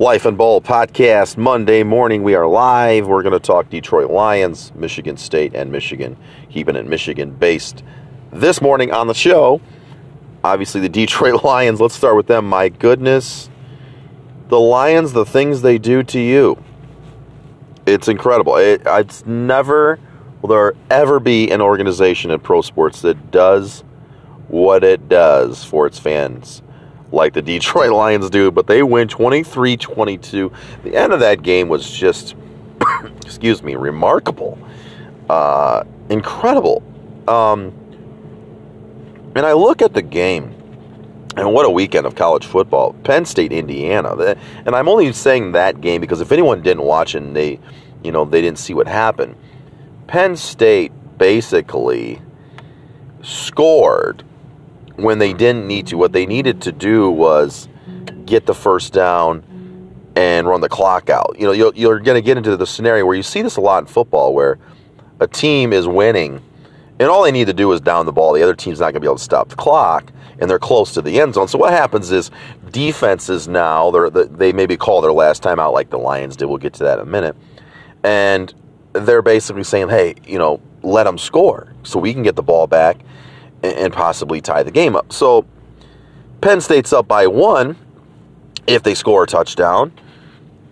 Life and Ball podcast Monday morning. We are live. We're going to talk Detroit Lions, Michigan State, and Michigan, keeping it Michigan based. This morning on the show, obviously the Detroit Lions. Let's start with them. My goodness, the Lions, the things they do to you. It's incredible. It, it's never, will there ever be an organization in pro sports that does what it does for its fans like the Detroit Lions do, but they win 23 22. The end of that game was just, excuse me, remarkable. Uh, incredible. Um, and I look at the game, and what a weekend of college football. Penn State, Indiana. And I'm only saying that game because if anyone didn't watch and they, you know, they didn't see what happened, Penn State basically scored when they didn't need to. What they needed to do was get the first down and run the clock out. You know, you're, you're going to get into the scenario where you see this a lot in football where a team is winning and all they need to do is down the ball. The other team's not going to be able to stop the clock and they're close to the end zone. So what happens is defenses now, they maybe call their last time out like the Lions did. We'll get to that in a minute. And they're basically saying, hey, you know, let them score so we can get the ball back and possibly tie the game up. So Penn State's up by one. If they score a touchdown,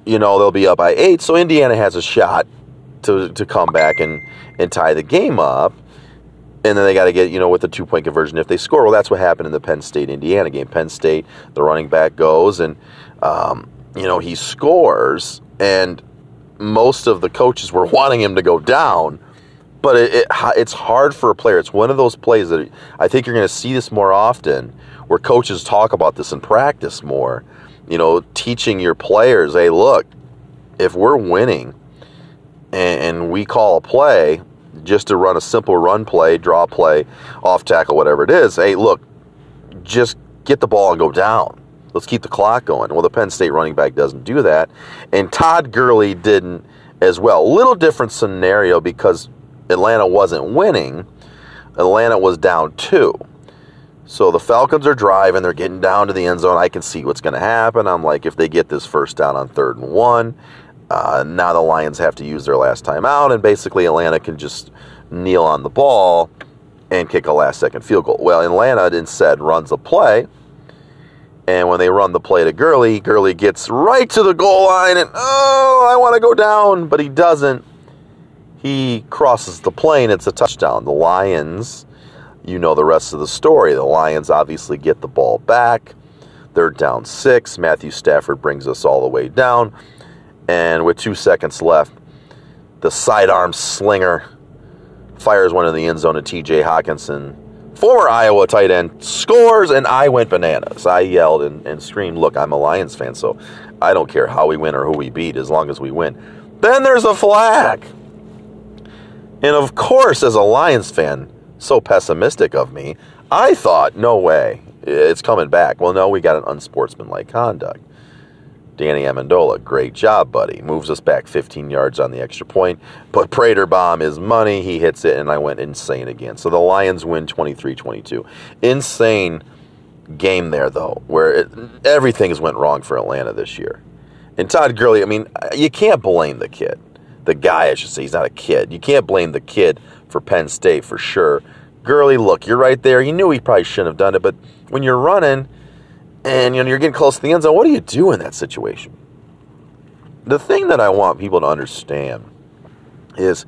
you know, they'll be up by eight. So Indiana has a shot to, to come back and, and tie the game up. And then they got to get, you know, with the two point conversion if they score. Well, that's what happened in the Penn State Indiana game. Penn State, the running back goes and, um, you know, he scores. And most of the coaches were wanting him to go down but it, it, it's hard for a player. It's one of those plays that I think you're going to see this more often, where coaches talk about this in practice more. You know, teaching your players, hey, look, if we're winning and, and we call a play just to run a simple run play, draw play, off tackle, whatever it is, hey, look, just get the ball and go down. Let's keep the clock going. Well, the Penn State running back doesn't do that, and Todd Gurley didn't as well. A little different scenario because Atlanta wasn't winning, Atlanta was down two. So the Falcons are driving, they're getting down to the end zone. I can see what's going to happen. I'm like, if they get this first down on third and one, uh, now the Lions have to use their last time out, and basically Atlanta can just kneel on the ball and kick a last second field goal. Well, Atlanta instead runs a play, and when they run the play to Gurley, Gurley gets right to the goal line, and oh, I want to go down, but he doesn't he crosses the plane, it's a touchdown. The Lions, you know the rest of the story. The Lions obviously get the ball back. They're down six. Matthew Stafford brings us all the way down. And with two seconds left, the sidearm slinger fires one in the end zone to TJ Hockenson. Former Iowa tight end scores, and I went bananas. I yelled and, and screamed, Look, I'm a Lions fan, so I don't care how we win or who we beat as long as we win. Then there's a flag. And of course, as a Lions fan, so pessimistic of me, I thought, no way, it's coming back. Well, no, we got an unsportsmanlike conduct. Danny Amendola, great job, buddy. Moves us back 15 yards on the extra point. But Prater bomb is money. He hits it, and I went insane again. So the Lions win 23 22. Insane game there, though, where it, everything has went wrong for Atlanta this year. And Todd Gurley, I mean, you can't blame the kid the guy, I should say. He's not a kid. You can't blame the kid for Penn State for sure. Gurley, look, you're right there. He knew he probably shouldn't have done it, but when you're running and you know, you're getting close to the end zone, what do you do in that situation? The thing that I want people to understand is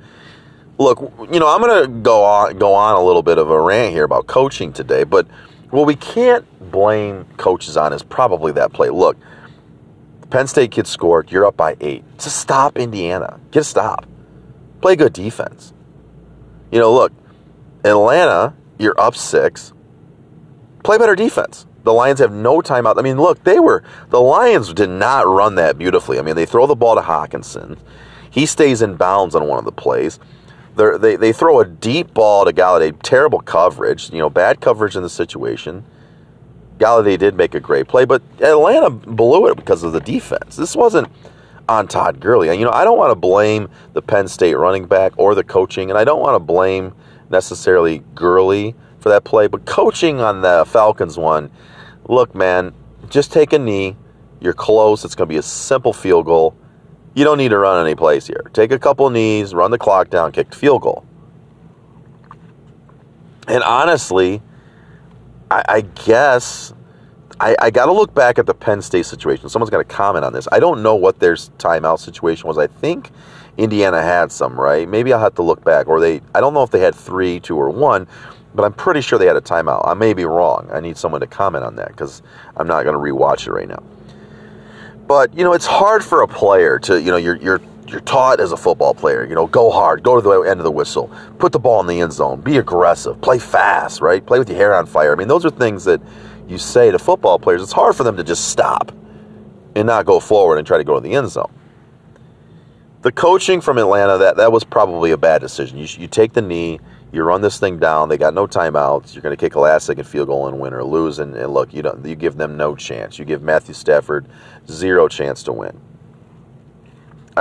look, you know, I'm going to go on go on a little bit of a rant here about coaching today, but what we can't blame coaches on is probably that play. Look, Penn State kid scored. You're up by eight. Just stop Indiana. Get a stop. Play good defense. You know, look, Atlanta, you're up six. Play better defense. The Lions have no timeout. I mean, look, they were the Lions did not run that beautifully. I mean, they throw the ball to Hockenson. He stays in bounds on one of the plays. They're, they they throw a deep ball to Golladay. Terrible coverage. You know, bad coverage in the situation. Golladay did make a great play, but Atlanta blew it because of the defense. This wasn't on Todd Gurley. And, You know, I don't want to blame the Penn State running back or the coaching, and I don't want to blame necessarily Gurley for that play, but coaching on the Falcons one, look, man, just take a knee, You're close. It's going to be a simple field goal. You don't need to run any plays here. Take a couple knees, run the clock down, kick the field goal. And honestly, I, I guess I, I got to look back at the Penn State situation. Someone's got to comment on this. I don't know what their timeout situation was. I think Indiana had some, right? Maybe I'll have to look back. Or they, I don't know if they had three, two, or one, but I'm pretty sure they had a timeout. I may be wrong. I need someone to comment on that because I'm not going to rewatch it right now. But you know, it's hard for a player to, you know, you're you're you're taught as a football player, you know, go hard, go to the end of the whistle, put the ball in the end zone, be aggressive, play fast, right? Play with your hair on fire. I mean, those are things that you say to football players. It's hard for them to just stop and not go forward and try to go to the end zone. The coaching from Atlanta, that that was probably a bad decision. You, you take the knee, you run this thing down. They got no timeouts. You're going to kick a last second field goal and win or lose. And, and look, you don't. You give them no chance. You give Matthew Stafford zero chance to win.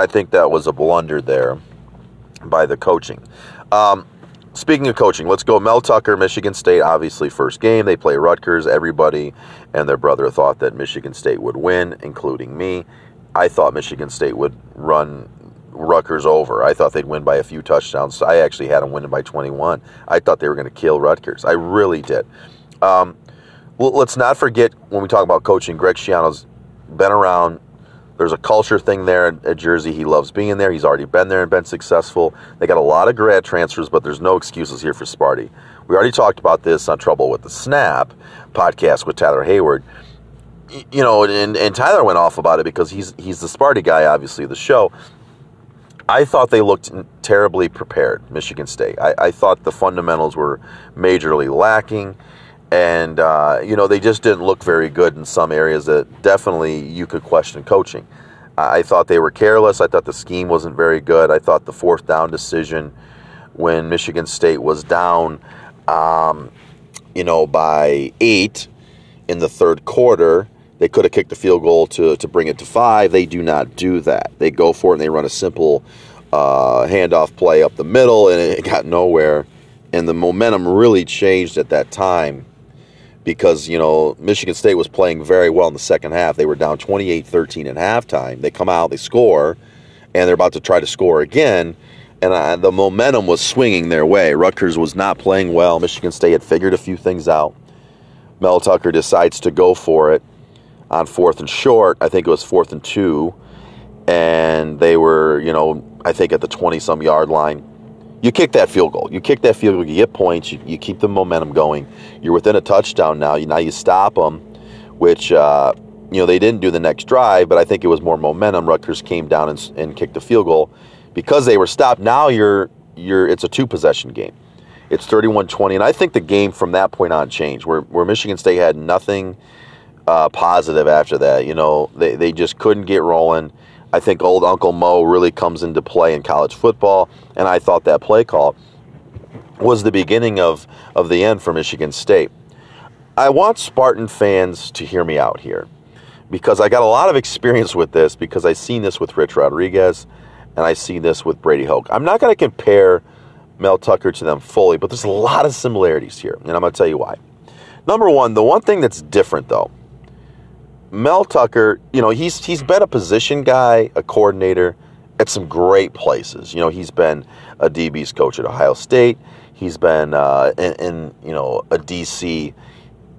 I think that was a blunder there by the coaching. Um, speaking of coaching, let's go. Mel Tucker, Michigan State, obviously first game. They play Rutgers. Everybody and their brother thought that Michigan State would win, including me. I thought Michigan State would run Rutgers over. I thought they'd win by a few touchdowns. I actually had them winning by 21. I thought they were going to kill Rutgers. I really did. Um, well, let's not forget when we talk about coaching, Greg Schiano's been around. There's a culture thing there at, Jersey. He loves being there. He's already been there and been successful. They got a lot of grad transfers, but there's no excuses here for Sparty. We already talked about this on Trouble with the Snap podcast with Tyler Hayward you know, and, and Tyler went off about it because he's he's the Sparty guy, obviously, the show. I thought they looked terribly prepared, Michigan State. I, I thought the fundamentals were majorly lacking, and uh, you know they just didn't look very good in some areas that definitely you could question coaching. I thought they were careless. I thought the scheme wasn't very good. I thought the fourth down decision when Michigan State was down, um, you know, by eight in the third quarter they could have kicked the field goal to, to bring it to five. They do not do that. They go for it and they run a simple uh, handoff play up the middle, and it got nowhere. And the momentum really changed at that time because, you know, Michigan State was playing very well in the second half. They were down 28 13 at halftime. They come out, they score, and they're about to try to score again. And uh, the momentum was swinging their way. Rutgers was not playing well. Michigan State had figured a few things out. Mel Tucker decides to go for it on fourth and short. I think it was fourth and two, and they were, you know, I think at the 20 some yard line. You kick that field goal. You kick that field goal. You get points. You, you keep the momentum going. You're within a touchdown now. You, now you stop them, which, uh, you know, they didn't do the next drive, but I think it was more momentum. Rutgers came down and, and kicked the field goal because they were stopped. Now you're you're it's a two possession game. It's 31-20, and I think the game from that point on changed. Where where Michigan State had nothing uh, positive after that. You know, they, they just couldn't get rolling. I think old Uncle Mo really comes into play in college football, and I thought that play call was the beginning of, of the end for Michigan State. I want Spartan fans to hear me out here because I got a lot of experience with this because I've seen this with Rich Rodriguez and I see this with Brady Hoke. I'm not going to compare Mel Tucker to them fully, but there's a lot of similarities here, and I'm going to tell you why. Number one, the one thing that's different though Mel Tucker, you know, he's he's been a position guy, a coordinator at some great places. You know, he's been a DB's coach at Ohio State. He's been uh, in, in, you know a DC,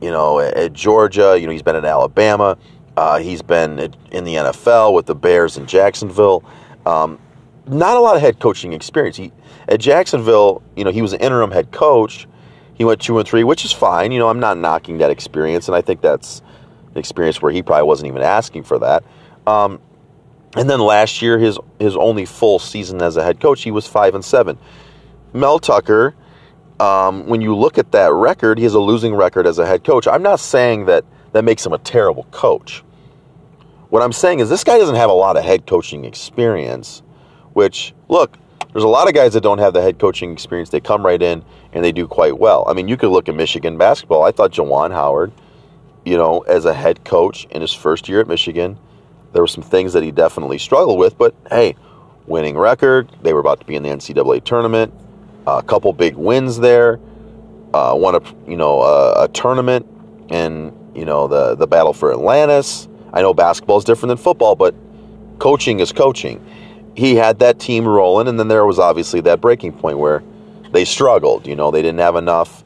you know, at Georgia. You know, he's been in Alabama. Uh, he's been in the NFL with the Bears in Jacksonville. Um, not a lot of head coaching experience. He at Jacksonville, you know, he was an interim head coach. He went two and three, which is fine. You know, I'm not knocking that experience, and I think that's experience where he probably wasn't even asking for that. Um, and then last year, his his only full season as a head coach, he was five and seven. Mel Tucker, um, when you look at that record, he has a losing record as a head coach. I'm not saying that that makes him a terrible coach. What I'm saying is this guy doesn't have a lot of head coaching experience. Which look, there's a lot of guys that don't have the head coaching experience. They come right in and they do quite well. I mean, you could look at Michigan basketball. I thought Juwan Howard you know, as a head coach in his first year at Michigan, there were some things that he definitely struggled with. But hey, winning record, they were about to be in the NCAA tournament, a couple big wins there, uh, won a you know a, a tournament, and you know the the battle for Atlantis. I know basketball is different than football, but coaching is coaching. He had that team rolling, and then there was obviously that breaking point where they struggled. You know, they didn't have enough,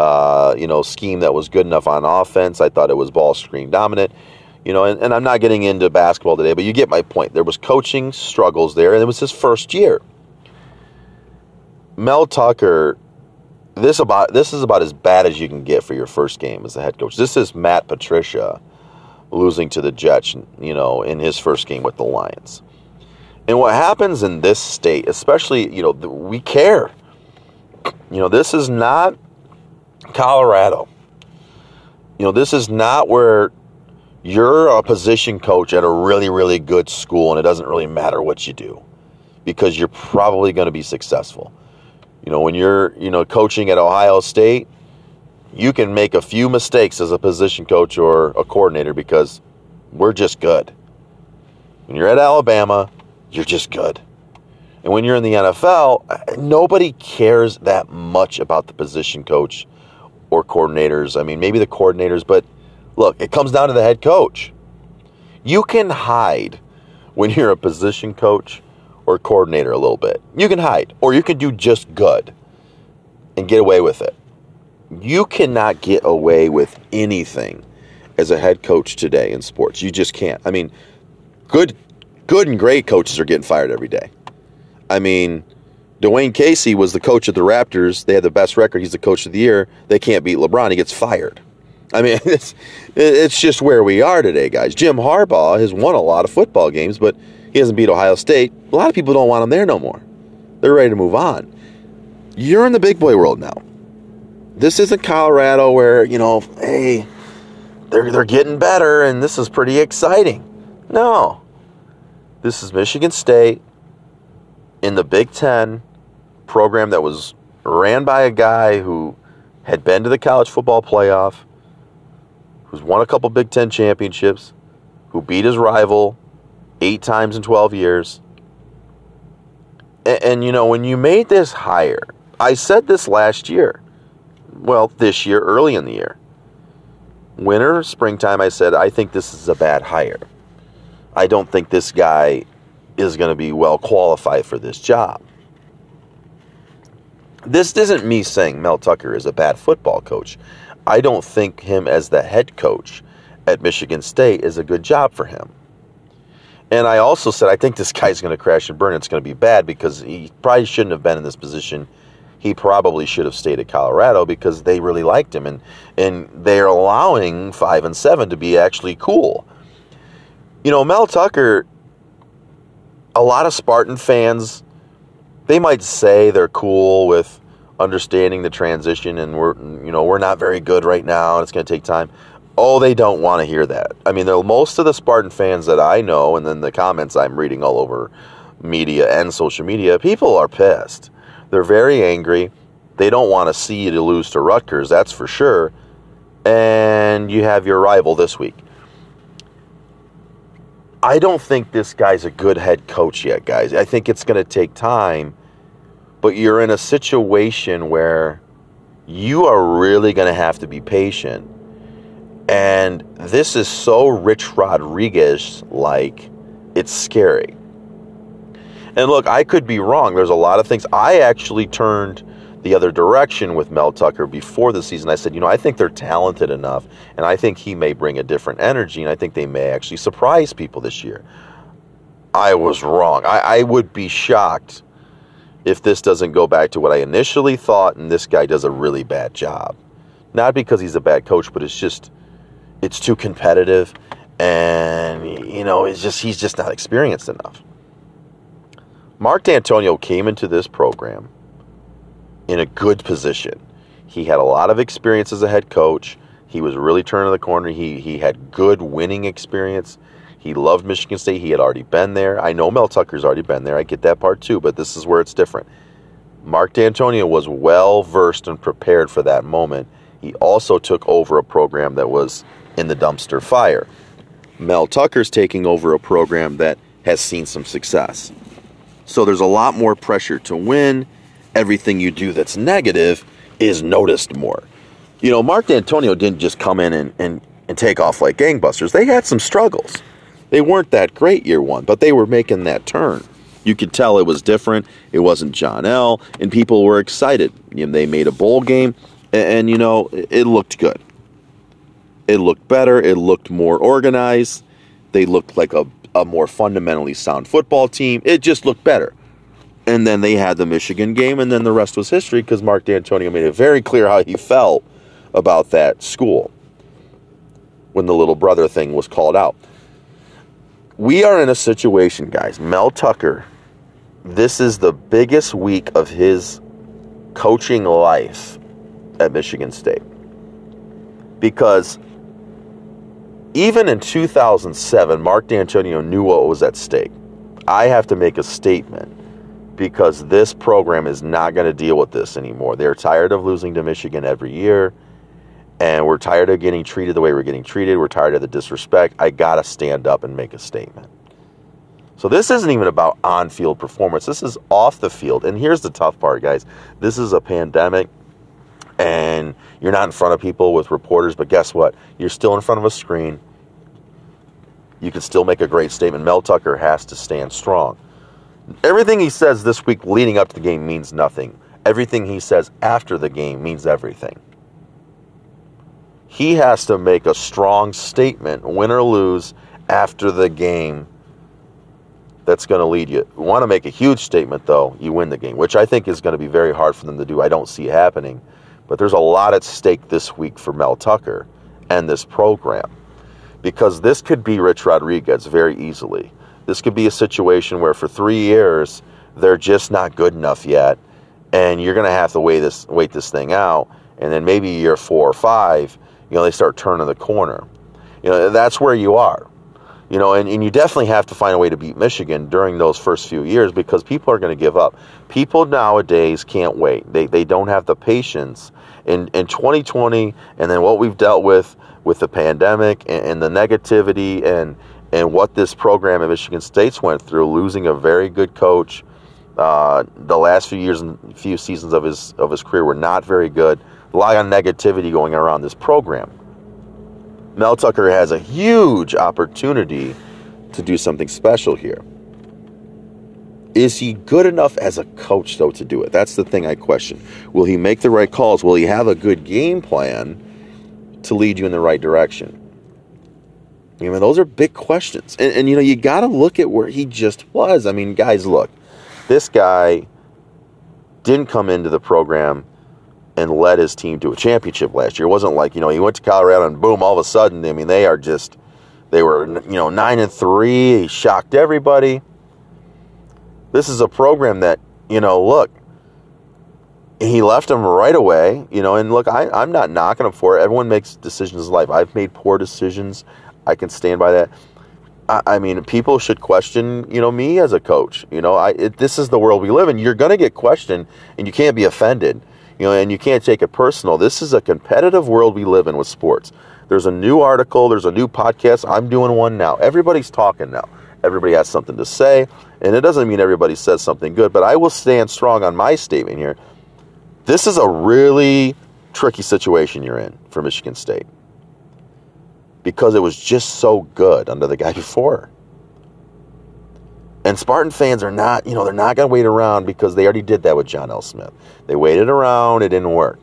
uh, you know, scheme that was good enough on offense. I thought it was ball screen dominant. You know, and, and I'm not getting into basketball today, but you get my point. There was coaching struggles there, and it was his first year. Mel Tucker, this about this is about as bad as you can get for your first game as a head coach. This is Matt Patricia losing to the Jets, you know, in his first game with the Lions. And what happens in this state, especially, you know, we care. You know, this is not Colorado. You know, this is not where you're a position coach at a really, really good school and it doesn't really matter what you do because you're probably going to be successful. You know, when you're, you know, coaching at Ohio State, you can make a few mistakes as a position coach or a coordinator because we're just good. When you're at Alabama, you're just good. And when you're in the NFL, nobody cares that much about the position coach or coordinators. I mean, maybe the coordinators, but look, it comes down to the head coach. You can hide when you're a position coach or coordinator a little bit. You can hide, or you can do just good and get away with it. You cannot get away with anything as a head coach today in sports. You just can't. I mean, good good and great coaches are getting fired every day. I mean, Dwane Casey was the coach of the Raptors. They had the best record. He's the coach of the year. They can't beat LeBron. He gets fired. I mean, it's it's just where we are today, guys. Jim Harbaugh has won a lot of football games, but he hasn't beat Ohio State. A lot of people don't want him there no more. They're ready to move on. You're in the big boy world now. This isn't Colorado where, you know, hey, they're they're getting better and this is pretty exciting. No. This is Michigan State in the Big 10 program that was ran by a guy who had been to the college football playoff, who's won a couple Big Ten championships, who beat his rival eight times in 12 years. And, and, you know, when you made this hire, I said this last year. Well, this year, early in the year. Winter, springtime, I said, I think this is a bad hire. I don't think this guy is going to be well qualified for this job. This isn't me saying Mel Tucker is a bad football coach. I don't think him as the head coach at Michigan State is a good job for him. And I also said, I think this guy's going to crash and burn. It's going to be bad because he probably shouldn't have been in this position. He probably should have stayed at Colorado because they really liked him, and and they're allowing five and seven to be actually cool. You know, Mel Tucker. A lot of Spartan fans, they might say they're cool with understanding the transition, and we're you know we're not very good right now, and it's going to take time. Oh, they don't want to hear that. I mean, most of the Spartan fans that I know, and then the comments I'm reading all over media and social media, people are pissed. They're very angry. They don't want to see you to lose to Rutgers, that's for sure. And you have your rival this week. I don't think this guy's a good head coach yet, guys. I think it's going to take time, but you're in a situation where you are really going to have to be patient and this is so Rich Rodriguez like, it's scary. And look, I could be wrong. There's a lot of things. I actually turned the other direction with Mel Tucker before the season. I said, you know, I think they're talented enough, and I think he may bring a different energy, and I think they may actually surprise people this year. I was wrong. I, I would be shocked if this doesn't go back to what I initially thought, and this guy does a really bad job. Not because he's a bad coach, but it's just it's too competitive, and you know, it's just he's just not experienced enough. Mark Dantonio came into this program in a good position. He had a lot of experience as a head coach. He was really turning the corner. He he had good winning experience. He loved Michigan State. He had already been there. I know Mel Tucker's already been there. I get that part too, but this is where it's different. Mark Dantonio was well versed and prepared for that moment. He also took over a program that was in the dumpster fire. Mel Tucker's taking over a program that has seen some success. So there's a lot more pressure to win. Everything you do that's negative is noticed more. You know, Mark Dantonio didn't just come in and, and, and take off like gangbusters. They had some struggles. They weren't that great year one, but they were making that turn. You could tell it was different. It wasn't John L. And people were excited. You know, they made a bowl game, and, and you know it looked good. It looked better. It looked more organized. They looked like a, a more fundamentally sound football team. It just looked better. And then they had the Michigan game, and then the rest was history because Mark Dantonio made it very clear how he felt about that school when the little brother thing was called out. We are in a situation, guys. Mel Tucker, this is the biggest week of his coaching life at Michigan State. Because even in 2007, Mark Dantonio knew what was at stake. I have to make a statement because this program is not going to deal with this anymore. They're tired of losing to Michigan every year, and we're tired of getting treated the way we're getting treated. We're tired of the disrespect. I got to stand up and make a statement. So this isn't even about on-field performance. This is off the field. And here's the tough part, guys. This is a pandemic and you're not in front of people with reporters, but guess what? You're still in front of a screen. You can still make a great statement. Mel Tucker has to stand strong. Everything he says this week leading up to the game means nothing. Everything he says after the game means everything. He has to make a strong statement, win or lose, after the game that's going to lead you. you want to make a huge statement, though, you win the game, which I think is going to be very hard for them to do. I don't see it happening. But there's a lot at stake this week for Mel Tucker and this program because this could be Rich Rodriguez very easily. This could be a situation where for three years they're just not good enough yet, and you're going to have to wait this wait this thing out, and then maybe year four or five, you know, they start turning the corner. You know, that's where you are. You know, and, and you definitely have to find a way to beat Michigan during those first few years because people are going to give up. People nowadays can't wait. They, they don't have the patience. In, in 2020, and then what we've dealt with with the pandemic and, and the negativity and, and what this program at Michigan State's went through, losing a very good coach. Uh, the last few years and few seasons of his of his career were not very good. A lot of negativity going around this program. Mel Tucker has a huge opportunity to do something special here. Is he good enough as a coach, though, to do it? That's the thing I question. Will he make the right calls? Will he have a good game plan to lead you in the right direction? You know, those are big questions. And, and you know, you got to look at where he just was. I mean, guys, look, this guy didn't come into the program and led his team to a championship last year. It wasn't like, you know, he went to Colorado and boom, all of a sudden, I mean, they are just, they were, you know, 9 and 3. He shocked everybody. This is a program that, you know, look, he left him right away, you know, and look, I, I'm not knocking him for it. Everyone makes decisions in life. I've made poor decisions. I can stand by that. I, I mean, people should question, you know, me as a coach. You know, I, it, this is the world we live in. You're going to get questioned, and you can't be offended you know, and you can't take it personal. This is a competitive world we live in with sports. There's a new article, there's a new podcast. I'm doing one now. Everybody's talking now. Everybody has something to say, and it doesn't mean everybody says something good, but I will stand strong on my statement here. This is a really tricky situation you're in for Michigan State because it was just so good under the guy before. And Spartan fans are not, you know, they're not going to wait around because they already did that with John L. Smith. They waited around, it didn't work.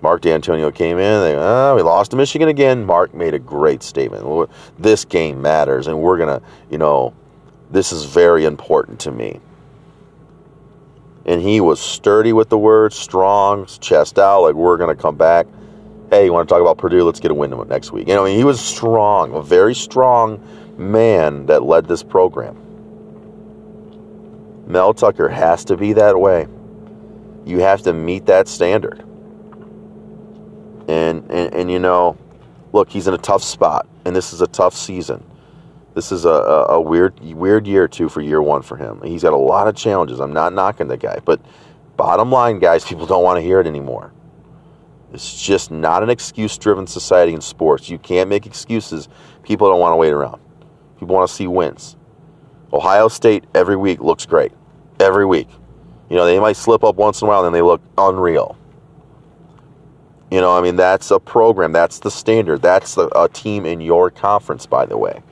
Mark Dantonio came in, they, oh, we lost to Michigan again. Mark made a great statement. This game matters, and we're going to, you know, this is very important to me. And he was sturdy with the words, strong, chest out, like we're going to come back. Hey, you want to talk about Purdue? Let's get a win next week. You know, I mean, he was strong, a very strong man that led this program. Mel Tucker has to be that way. You have to meet that standard. And, and, and you know, look, he's in a tough spot, and this is a tough season. This is a, a, a weird weird year too for year one for him. He's got a lot of challenges. I'm not knocking the guy, but bottom line, guys, people don't want to hear it anymore. It's just not an excuse driven society in sports. You can't make excuses. People don't want to wait around. Want to see wins. Ohio State every week looks great. Every week. You know, they might slip up once in a while and they look unreal. You know, I mean, that's a program. That's the standard. That's a, a team in your conference, by the way.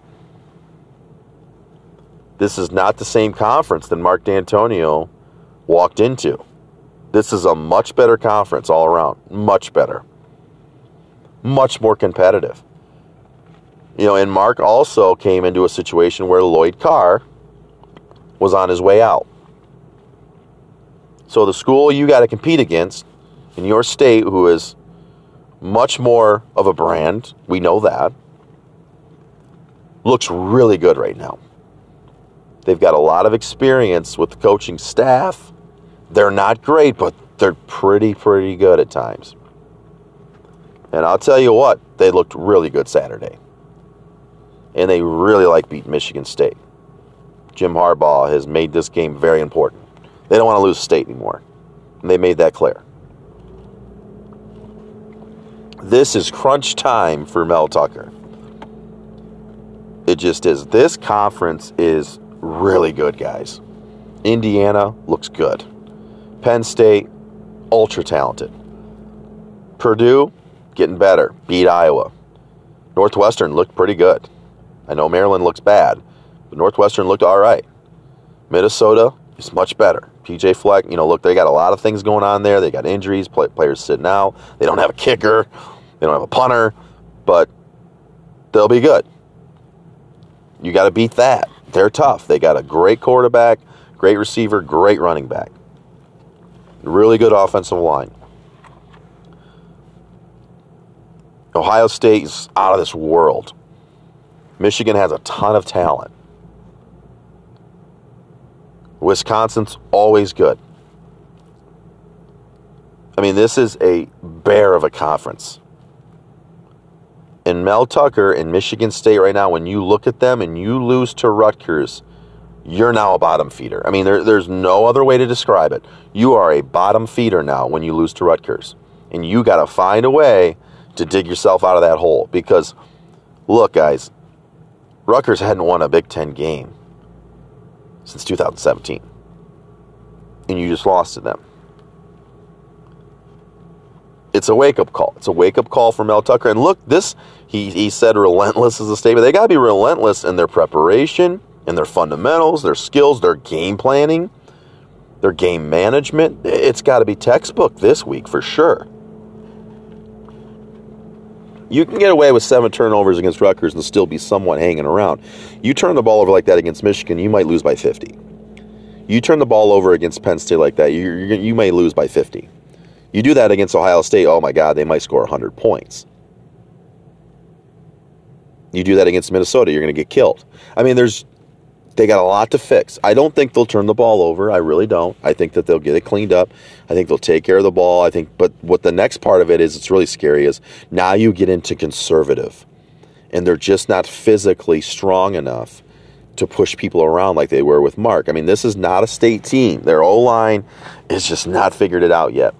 This is not the same conference that Mark Dantonio walked into. This is a much better conference all around. Much better. Much more competitive. You know, and Mark also came into a situation where Lloyd Carr was on his way out. So the school you got to compete against in your state, who is much more of a brand, we know that, looks really good right now. They've got a lot of experience with the coaching staff. They're not great, but they're pretty, pretty good at times. And I'll tell you what, they looked really good Saturday. And they really like beating Michigan State. Jim Harbaugh has made this game very important. They don't want to lose state anymore. And they made that clear. This is crunch time for Mel Tucker. It just is. This conference is really good, guys. Indiana looks good. Penn State, ultra talented. Purdue, getting better. Beat Iowa. Northwestern looked pretty good. I know Maryland looks bad, but Northwestern looked all right. Minnesota is much better. PJ Fleck, you know, look, they got a lot of things going on there. They got injuries, play, players sitting out. They don't have a kicker, they don't have a punter, but they'll be good. You got to beat that. They're tough. They got a great quarterback, great receiver, great running back. Really good offensive line. Ohio State is out of this world. Michigan has a ton of talent. Wisconsin's always good. I mean, this is a bear of a conference. And Mel Tucker in Michigan State right now, when you look at them and you lose to Rutgers, you're now a bottom feeder. I mean, there, there's no other way to describe it. You are a bottom feeder now when you lose to Rutgers. And you got to find a way to dig yourself out of that hole. Because, look, guys, Rutgers hadn't won a Big Ten game since 2017. And you just lost to them. It's a wake up call. It's a wake up call for Mel Tucker. And look, this, he, he said relentless is a statement. They got to be relentless in their preparation, in their fundamentals, their skills, their game planning, their game management. It's got to be textbook this week for sure. You can get away with seven turnovers against Rutgers and still be somewhat hanging around. You turn the ball over like that against Michigan, you might lose by 50. You turn the ball over against Penn State like that, you, you may lose by 50. You do that against Ohio State, oh my God, they might score 100 points. You do that against Minnesota, you're going to get killed. I mean, there's they got a lot to fix. I don't think they'll turn the ball over. I really don't. I think that they'll get it cleaned up. I think they'll take care of the ball. I think, but what the next part of it is, it's really scary. Is now you get into conservative, and they're just not physically strong enough to push people around like they were with Mark. I mean, this is not a state team. Their O line is just not figured it out yet.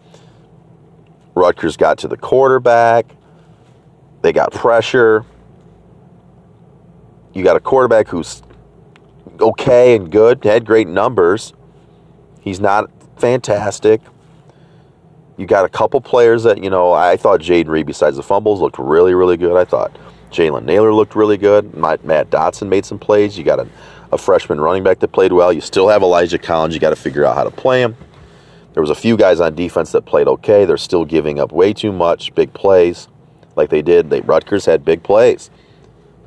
Rutgers got to the quarterback. They got pressure. You got a quarterback who's okay and good, had great numbers. He's not fantastic. You got a couple players that, you know, I thought Jayden Reed, besides the fumbles, looked really, really good. I thought Jalen Nailor looked really good. Matt Dotson made some plays. You got a, a freshman running back that played well. You still have Elijah Collins. You got to figure out how to play him. There was a few guys on defense that played okay. They're still giving up way too much big plays like they did. They Rutgers had big plays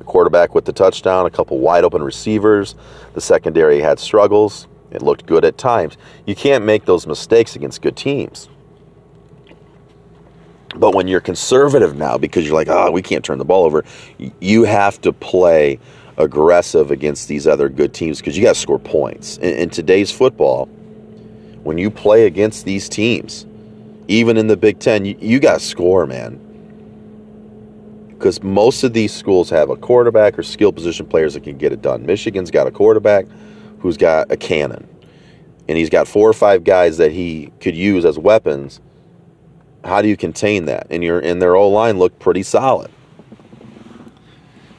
quarterback with the touchdown, a couple wide open receivers. The secondary had struggles. It looked good at times. You can't make those mistakes against good teams. But when you're conservative now, because you're like, oh, we can't turn the ball over, you have to play aggressive against these other good teams because you got to score points. In, in today's football, when you play against these teams, even in the Big Ten, you, you got to score, man because most of these schools have a quarterback or skill position players that can get it done. Michigan's got a quarterback who's got a cannon, and he's got four or five guys that he could use as weapons. How do you contain that? And your and their O line looked pretty solid.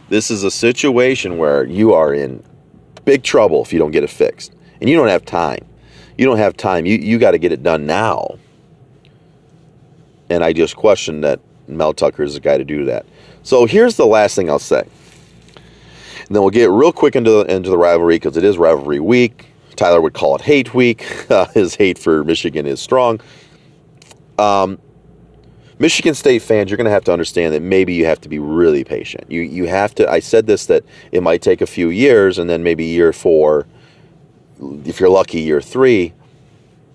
This is a situation where you are in big trouble if you don't get it fixed, and you don't have time. You don't have time. You you got to get it done now. And I just question that Mel Tucker is the guy to do that. So here's the last thing I'll say. And then we'll get real quick into the, into the rivalry because it is rivalry week. Tyler would call it hate week. Uh, his hate for Michigan is strong. Um, Michigan State fans, you're going to have to understand that maybe you have to be really patient. You you have to. I said this that it might take a few years, and then maybe year four, if you're lucky, year three,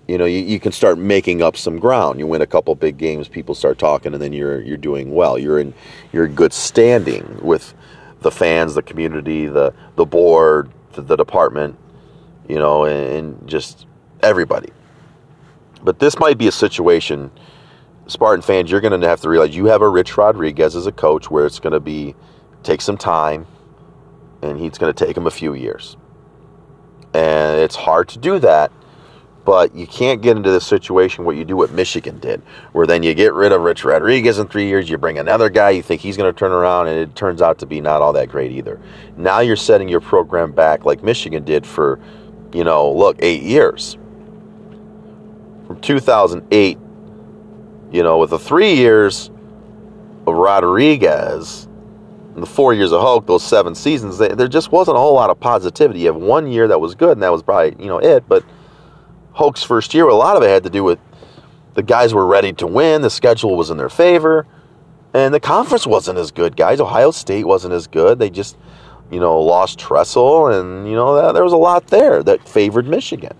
you know, you, you can start making up some ground. You win a couple big games, people start talking, and then you're you're doing well. You're in you're in good standing with the fans, the community, the the board, the, the department, you know, and, and just everybody. But this might be a situation Spartan fans, you're going to have to realize you have a Rich Rodriguez as a coach where it's going to be take some time and he's going to take him a few years. And it's hard to do that, but you can't get into this situation what you do what Michigan did, where then you get rid of Rich Rodriguez in three years, you bring another guy, you think he's going to turn around, and it turns out to be not all that great either. Now you're setting your program back like Michigan did for, you know, look, eight years. From 2008 you know, with the three years of Rodriguez and the four years of Hoke, those seven seasons, they, there just wasn't a whole lot of positivity. You have one year that was good, and that was probably, you know, it. But Hoke's first year, a lot of it had to do with the guys were ready to win, the schedule was in their favor, and the conference wasn't as good, guys. Ohio State wasn't as good. They just, you know, lost Tressel, and, you know, there was a lot there that favored Michigan.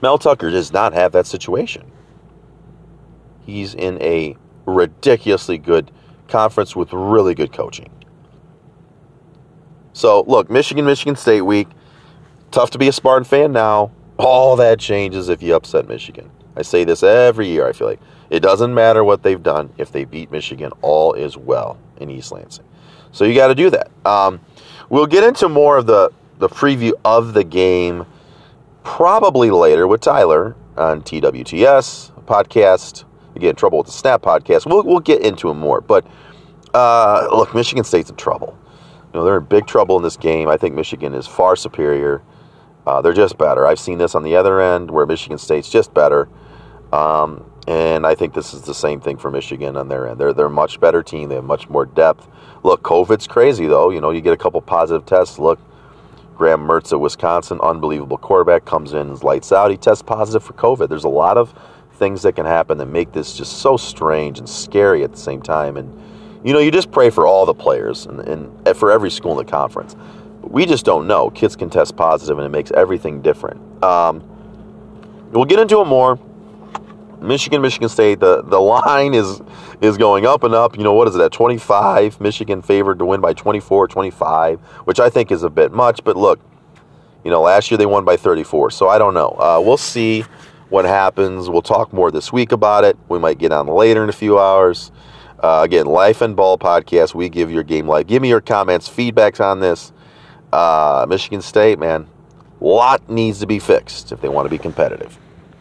Mel Tucker does not have that situation. He's in a ridiculously good conference with really good coaching. So, look, Michigan, Michigan State week. Tough to be a Spartan fan now. All that changes if you upset Michigan. I say this every year, I feel like. It doesn't matter what they've done. If they beat Michigan, all is well in East Lansing. So you got to do that. Um, we'll get into more of the, the preview of the game probably later with Tyler on TWTS podcast. Again, trouble with the Snap podcast. We'll, we'll get into him more. But uh, look, Michigan State's in trouble. You know, they're in big trouble in this game. I think Michigan is far superior. Uh, they're just better. I've seen this on the other end where Michigan State's just better. Um, and I think this is the same thing for Michigan on their end. They're they're a much better team. They have much more depth. Look, COVID's crazy though. You know, you get a couple positive tests. Look, Graham Mertz at Wisconsin, unbelievable quarterback, comes in, lights out. He tests positive for COVID. There's a lot of things that can happen that make this just so strange and scary at the same time. And, you know, you just pray for all the players and, and for every school in the conference. We just don't know. Kids can test positive and it makes everything different. Um, we'll get into it more. Michigan, Michigan State, the, the line is is going up and up. You know, what is it at 25? Michigan favored to win by 24, 25, which I think is a bit much. But look, you know, last year they won by 34. So I don't know. Uh, we'll see what happens. We'll talk more this week about it. We might get on later in a few hours. Uh, again, Life and Ball podcast. We give your game life. Give me your comments, feedbacks on this. Uh, Michigan State, man, a lot needs to be fixed if they want to be competitive.